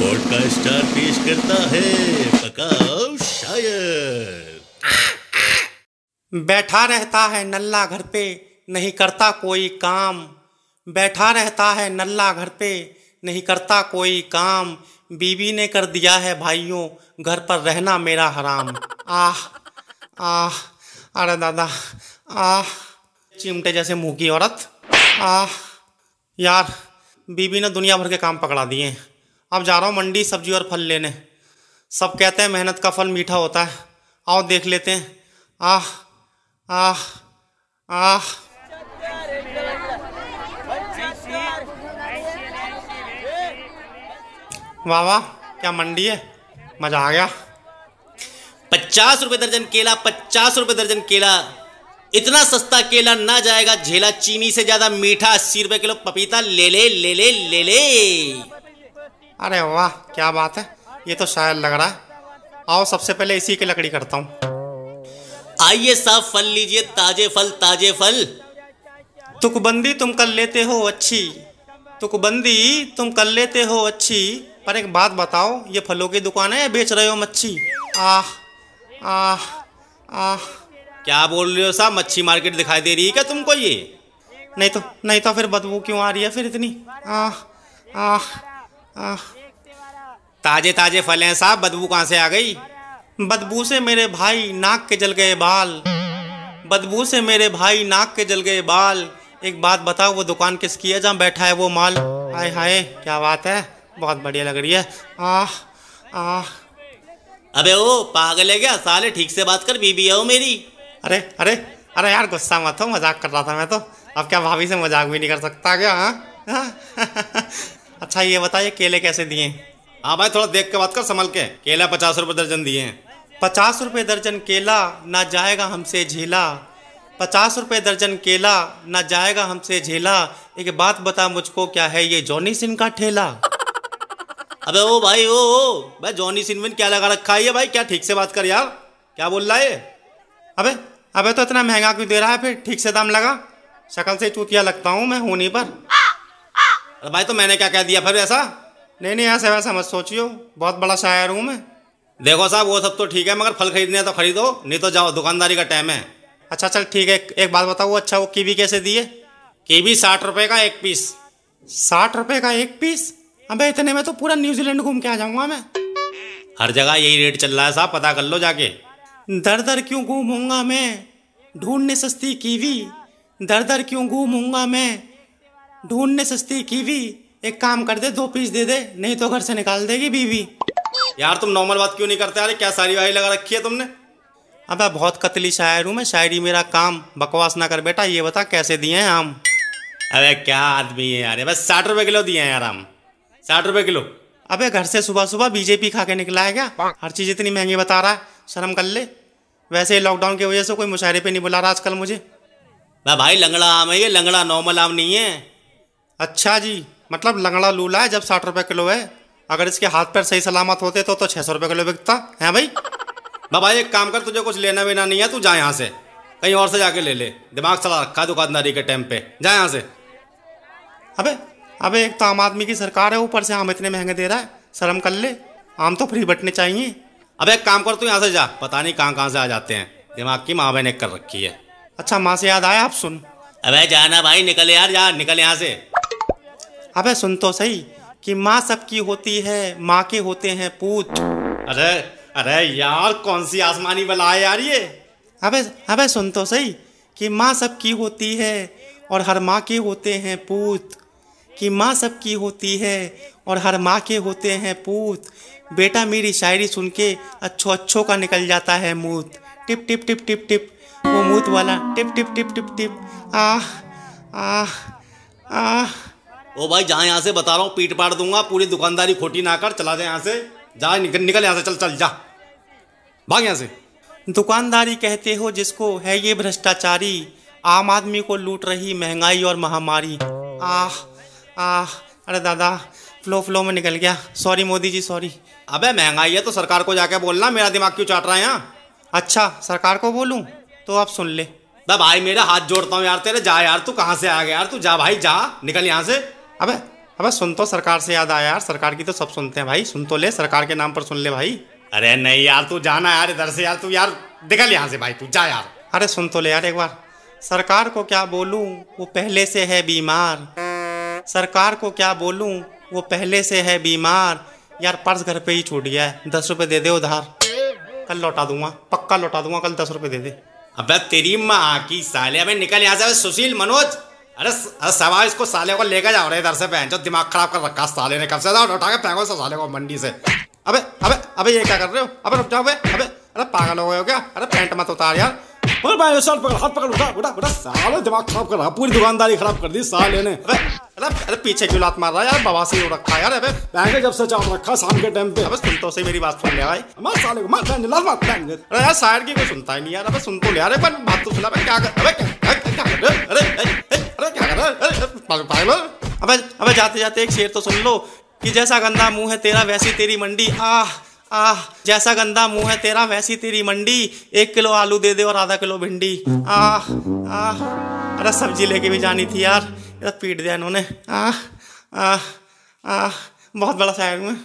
Podcaster पेश करता है पकाओ शायर बैठा रहता है नल्ला घर पे, नहीं करता कोई काम। बैठा रहता है नल्ला घर पे, नहीं करता कोई काम। बीवी ने कर दिया है भाइयों, घर पर रहना मेरा हराम। आह आह, अरे दादा, आह, चिमटे जैसे मुँह की औरत। आह, यार बीबी ने दुनिया भर के काम पकड़ा दिए। अब जा रहा हूँ मंडी, सब्ज़ी और फल लेने। सब कहते हैं मेहनत का फल मीठा होता है। आओ देख लेते हैं। आह आह आह। वाह वाह, क्या मंडी है? मज़ा आ गया। पचास रुपए दर्जन केला, पचास रुपए दर्जन केला। इतना सस्ता केला ना जाएगा, झेला चीनी से ज़्यादा मीठा, अस्सी रुपए किलो पपीता, ले ले ले ले ले ले। अरे वाह क्या बात है। ये तो शायर लग रहा है। आओ सबसे पहले इसी की लकड़ी करता हूँ। आइए साहब फल लीजिए ताजे फल ताजे फल। तुकबंदी तुम कर लेते हो अच्छी। तुकबंदी तुम कर लेते हो अच्छी। पर एक बात बताओ ये फलों की दुकान है या बेच रहे हो मच्छी? आह आह आह। क्या बोल रहे हो साहब मच्छी मार्केट दिखाई दे रही है क्या तुमको ये? नहीं तो नहीं तो फिर बदबू क्यों आ रही है फिर इतनी? आह आह आह। ताजे ताजे फल हैं साहब। बदबू कहाँ से आ गई? बदबू से मेरे भाई नाक के जल गए बाल। बदबू से मेरे भाई नाक के जल गए बाल। एक बात बताओ वो दुकान किसकी है जहाँ बैठा है वो माल? हाय हाय क्या बात है? बहुत बढ़िया लग रही है। आह आह। अबे ओ पागल है क्या? साले ठीक से बात कर बीबी है वो मेरी। अरे अरे अरे यार गुस्सा मत हो मज़ाक कर रहा था मैं तो। अब क्या भाभी से मज़ाक भी नहीं कर सकता क्या हाँ? हाँ? अच्छा ये बताइए केले कैसे दिए? हाँ भाई थोड़ा देख के बात कर संभल के। केला पचास रुपए दर्जन दिए हैं। पचास रुपये दर्जन केला ना जाएगा हमसे झेला। पचास रुपये दर्जन केला ना जाएगा हमसे झेला। एक बात बता मुझको क्या है ये जॉनी सिंह का ठेला? अबे ओ भाई ओ ओ भाई जॉनी सिनवन क्या लगा रखा है ये भाई? क्या ठीक से बात कर यार? क्या बोल रहा है? अबे अबे तो इतना महँगा क्यों दे रहा है फिर? ठीक से दाम लगा। शक्ल से चूतिया लगता हूँ मैं होनी पर। अरे भाई तो मैंने क्या कह दिया? फिर ऐसा? नहीं नहीं ऐसा वैसा मत सोचियो। बहुत बड़ा शायर हूँ मैं। देखो साहब वो सब तो ठीक है मगर फल खरीदने तो खरीदो नहीं तो जाओ दुकानदारी का टाइम है। अच्छा चल ठीक है एक, बात बताओ अच्छा वो कीवी कैसे दिए? कीवी साठ रुपए का एक पीस। साठ रुपए का एक पीस? अबे इतने में तो पूरा न्यूजीलैंड घूम के आ जाऊँगा मैं। हर जगह यही रेट चल रहा है साहब पता कर लो जाके। दर दर क्यों घूमूँगा मैं? ढूँढने सस्ती कीवी। दर दर क्यों घूमूँगा मैं? ढूँढने सस्ती कीवी एक काम कर दे दो पीस दे दे नहीं तो घर से निकाल देगी बीवी। यार तुम नॉर्मल बात क्यों नहीं करते? अरे क्या सारी वाही लगा रखी है तुमने? अबे बहुत कतली शायर हूँ मैं शायरी मेरा काम बकवास ना कर बेटा ये बता कैसे दिए हैं आम? अरे क्या आदमी है यार बस साठ रुपए किलो दिए हैं यार आम। साठ रुपए किलो। अबे घर से सुबह सुबह बीजेपी खा के निकला है क्या? हर चीज़ इतनी महँगी बता रहा है शर्म कर ले। वैसे ही लॉकडाउन की वजह से कोई मुशायरे पे नहीं बुला रहा आजकल मुझे। भाई लंगड़ा आम है ये लंगड़ा नॉर्मल आम नहीं है। अच्छा जी मतलब लंगड़ा लूला है जब साठ रुपए किलो है। अगर इसके हाथ पैर सही सलामत होते तो तो छः सौ रुपये किलो बिकता, है भाई? बाबा एक काम कर, तुझे कुछ लेना वेना नहीं है, तू जा यहाँ से। कहीं और से जाके ले ले। दिमाग चला रखा दुकानदारी के टाइम पे। जा यहाँ से। अबे अबे एक तो आम आदमी की सरकार है, ऊपर से आम इतने महँगे दे रहा है, शर्म कर ले। आम तो फ्री बटने चाहिए। अब एक काम कर, तू यहाँ से जा। पता नहीं कहाँ कहाँ से आ जाते हैं। दिमाग की माँ बहन कर रखी है। अच्छा माँ से याद आया, आप सुन। अबे जाना भाई, निकल यार, जा, निकल यहाँ से। अबे सुन तो सही कि माँ सबकी होती है माँ के होते हैं पूत। अरे अरे यार कौन सी आसमानी बला है यार ये? अबे अबे सुन तो सही कि माँ सबकी होती है और हर माँ के होते हैं पूत। कि माँ सबकी होती है और हर माँ के होते हैं पूत। बेटा मेरी शायरी सुन के अच्छो अच्छो का निकल जाता है मूत। टिप टिप टिप टिप टिप वो मूत वाला। टिप टिप टिप टिप टिप आह आह आह। ओ भाई जहाँ यहाँ से बता रहा हूँ पीट पाट दूँगा पूरी दुकानदारी खोटी ना कर चला जा यहाँ से। जा निकल निकल यहाँ से चल चल जा। भाग यहाँ से। दुकानदारी कहते हो जिसको है ये भ्रष्टाचारी आम आदमी को लूट रही महँगाई और महामारी। आह आह अरे दादा फ्लो फ्लो में निकल गया। सॉरी मोदी जी सॉरी अबे महँगाई है तो सरकार को जाके बोलना मेरा दिमाग क्यों चाट रहा है यहाँ? अच्छा सरकार को बोलूँ? तो आप सुन ले। भाई मेरा हाथ जोड़ता हूँ यार तेरे जा यार तू कहाँ से आ गया यार? तू जा भाई जा निकल यहाँ से। अबे अबे सुन तो सरकार से याद आया यार सरकार की तो सब सुनते हैं भाई। सुन तो ले सरकार के नाम पर सुन ले भाई। अरे नहीं यार तू जाना यार इधर से यार तू यार निकल यहाँ से भाई तू जा यार। अरे सुन तो ले यार एक बार। सरकार को क्या बोलूँ वो पहले से है बीमार। सरकार को क्या बोलूँ वो पहले से है बीमार। यार पर्स घर पे ही छूट गया है दस रुपए दे दे उधार। कल लौटा दूँगा पक्का लौटा दूँगा कल दस रुपए दे दे। अबे तेरी माँ की साले अबे निकल यहाँ से सुशील मनोज। अरे अरे सवा इसको साले को लेकर जाओ रे इधर से बहन जो दिमाग खराब कर रखा साले ने कब से जाओ उठा के फेंको इस साले को मंडी से। अबे अबे अबे ये क्या कर रहे हो? अबे रुक जाओ अबे अरे पागल हो गए हो क्या? अरे पैंट मत उतार यार। और भाई सर पकड़ हाथ पकड़ उठा उठा उठा। साले दिमाग खराब कर रहा पूरी दुकानदारी खराब कर दी साले ने। अबे अरे अरे पीछे क्यों लात मार रहा है यार बवासीर हो रखा यार अबे। बैंक जब से चाट रखा शाम के टाइम पे। अबे सुन तो सही मेरी बात सुन ले भाई। मार साले को मार बैंक लाल मार बैंक अरे यार शायर की कोई सुनता ही नहीं यार अबे सुन तो ले यार एक बार बात तो सुना अबे क्या कर अबे क्या कर रहे हो? पागल अबे अबे जाते जाते एक शेर तो सुन लो, कि जैसा गंदा मुँह है तेरा, वैसी तेरी मंडी। आह आह, जैसा गंदा मुँह है तेरा, वैसी तेरी मंडी। एक किलो आलू दे दे और आधा किलो भिंडी। आह आह, अरे सब्ज़ी लेके भी जानी थी यार यार पीट दिया इन्होंने। आह आह आह, बहुत बड़ा साइड मैं।